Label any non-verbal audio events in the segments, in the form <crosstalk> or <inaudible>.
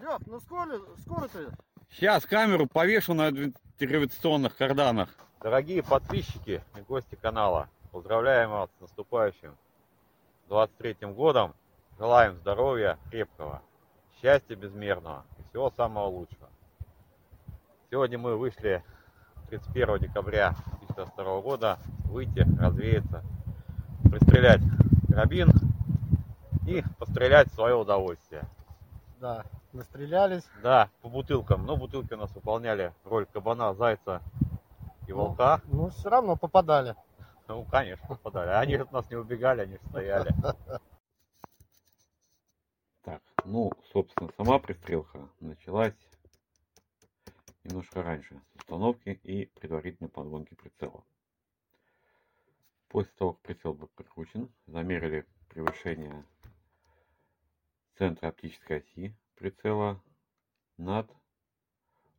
Лёд, ну скоро, скоро ты? Сейчас камеру повешу на гравитационных карданах. Дорогие подписчики и гости канала, поздравляем вас с наступающим 23 годом. Желаем здоровья крепкого, счастья безмерного и всего самого лучшего. Сегодня мы вышли 31 декабря 2022 года выйти, развеяться, пристрелять карабин и пострелять в свое удовольствие. Да, настрелялись. Да, по бутылкам. Но бутылки у нас выполняли роль кабана, зайца и волка. Ну, ну все равно попадали. Ну, конечно, попадали. Они от нас не убегали, они стояли. Так, ну, собственно, сама пристрелка началась немножко раньше, с установки и предварительной подгонки прицела. После того, как прицел был прикручен, замерили превышение центра оптической оси прицела над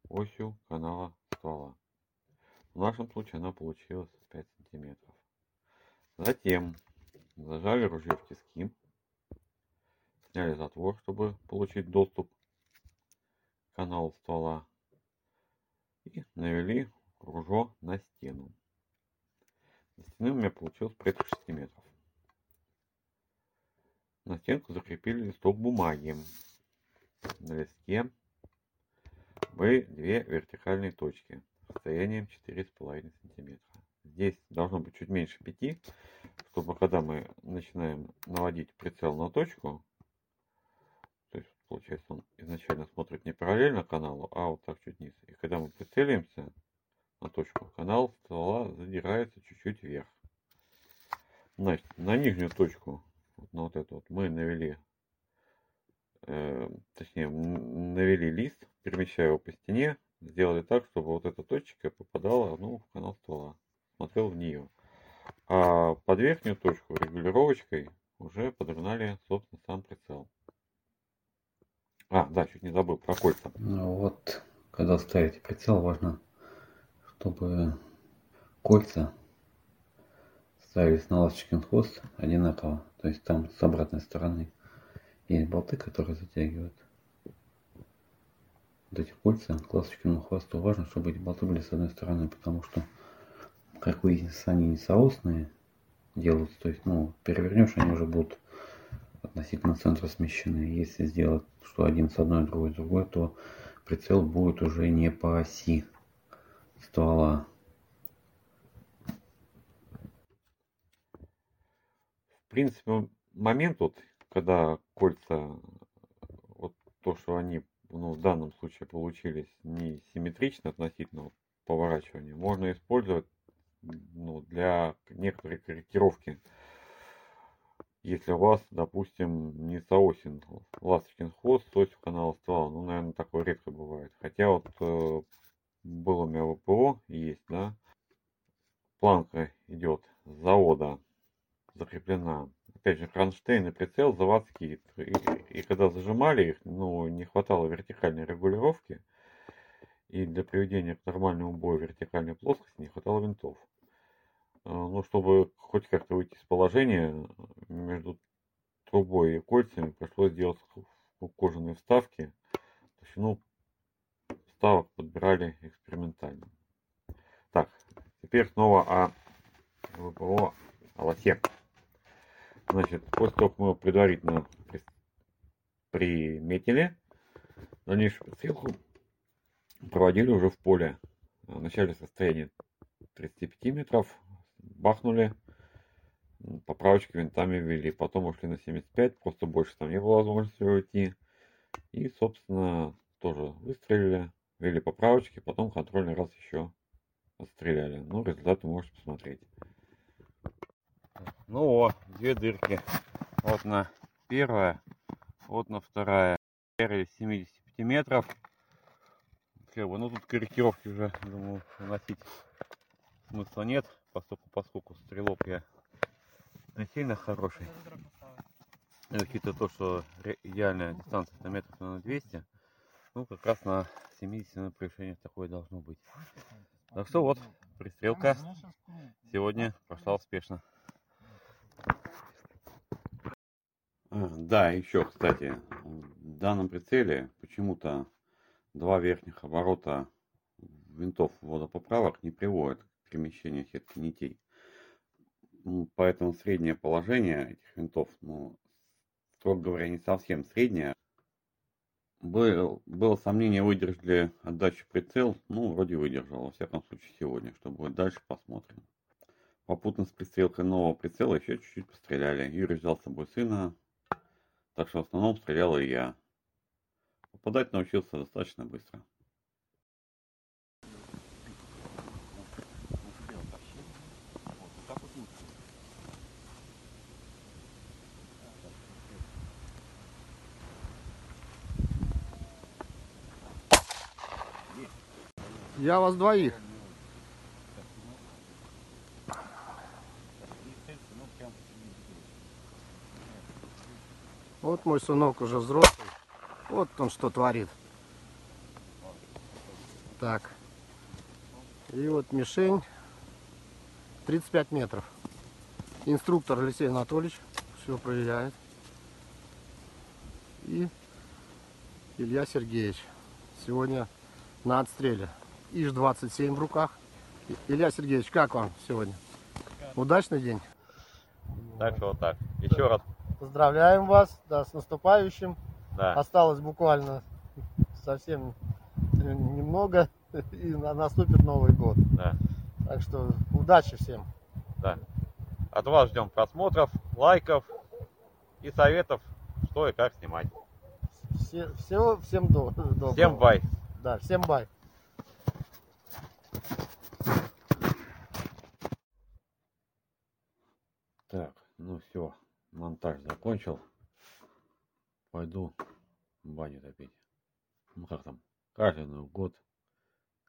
осью канала ствола. В нашем случае она получилась 5 сантиметров. Затем зажали ружье в тиски, сняли затвор, чтобы получить доступ к каналу ствола и навели ружье на стену. На стены у меня получилось порядка 6 метров. На стенку закрепили листок бумаги. На листке были две вертикальные точки расстоянием 4,5 сантиметра. Здесь должно быть чуть меньше 5, чтобы когда мы начинаем наводить прицел на точку, то есть получается он изначально смотрит не параллельно каналу, а вот так чуть вниз. И когда мы прицеливаемся на точку, канал ствола задирается чуть-чуть вверх. Значит, на нижнюю точку вот на вот это вот мы навели, э, точнее, навели лист, перемещая его по стене, сделали так, чтобы вот эта точка попадала ну, в канал ствола, смотрел в нее. А под верхнюю точку регулировочкой уже подогнали, собственно, сам прицел. А, да, чуть не забыл про кольца. Ну, вот, когда ставите прицел, важно, чтобы кольца ставились на ласточкин хвост одинаково. То есть там с обратной стороны есть болты, которые затягивают. Вот эти кольца к ласточкиному хвосту важно, чтобы эти болты были с одной стороны, потому что, как выяснится, они не соосные делаются. То есть, ну, перевернешь, они уже будут относительно центра смещены. Если сделать, что один с одной, другой с другой, то прицел будет уже не по оси ствола, принципе, момент вот, когда кольца, вот то, что они ну, в данном случае получились не симметрично относительно поворачивания, можно использовать ну, для некоторой корректировки. Если у вас, допустим, не соосен ласточкин хвост с осью канала ствола, ну, наверное, такое редко бывает. Хотя вот э, был у меня ВПО, есть, да, планка идет с завода закреплена. Опять же, кронштейн и прицел заводские. И, и когда зажимали их, ну, не хватало вертикальной регулировки. И для приведения к нормальному бою вертикальной плоскости не хватало винтов. А, ну, чтобы хоть как-то выйти из положения, между трубой и кольцами пришлось делать кожаные вставки. Толщину вставок подбирали экспериментально. Так, теперь снова о ВПО о лосе. Значит, после того, как мы его предварительно приметили, дальнейшую подстрелку проводили уже в поле. В начале состояния 35 метров, бахнули, поправочки винтами ввели, потом ушли на 75, просто больше там не было возможности уйти. И, собственно, тоже выстрелили, ввели поправочки, потом контрольный раз еще отстреляли. Ну, результаты можете посмотреть. Ну о, две дырки. Вот на первая, вот на вторая. Мерили 75 метров. Как бы, ну тут корректировки уже, думаю, наносить смысла нет, поскольку, поскольку стрелок я не сильно хороший. Это какие-то то, что идеальная дистанция на метров на 200. Ну, как раз на 70 на превышение такое должно быть. Так что вот, пристрелка сегодня прошла успешно. Да, еще, кстати, В данном прицеле почему-то два верхних оборота винтов водопоправок не приводят к перемещению сетки нитей. Поэтому среднее положение этих винтов, ну, строго говоря, не совсем среднее. Был, было сомнение, выдержит ли отдачу прицел. Ну, вроде выдержал, во всяком случае, сегодня. Что будет дальше, посмотрим. Попутно с пристрелкой нового прицела еще чуть-чуть постреляли. Юрий взял с собой сына, так что в основном стрелял и я. Попадать научился достаточно быстро. Я вас двоих. Вот мой сынок уже взрослый. Вот он что творит. Так. И вот мишень 35 метров. Инструктор Алексей Анатольевич все проверяет. И Илья Сергеевич сегодня на отстреле. ИЖ-27 в руках. Илья Сергеевич, как вам сегодня? Удачный день? Так что вот так. Еще раз, Поздравляем вас, да, с наступающим. да. Осталось буквально совсем немного, <laughs> и на- наступит Новый год. Да. Так что удачи всем. Да. От вас ждем просмотров, лайков и советов, что и как снимать. Все, всего всем до- доброго. Всем бай! Да, всем бай. Так, ну все, монтаж закончил. Пойду баню топить. Ну как там, каждый Новый год,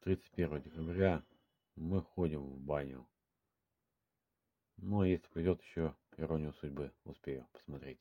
31 декабря, мы ходим в баню. Ну, а если придет еще иронию судьбы, успею посмотреть.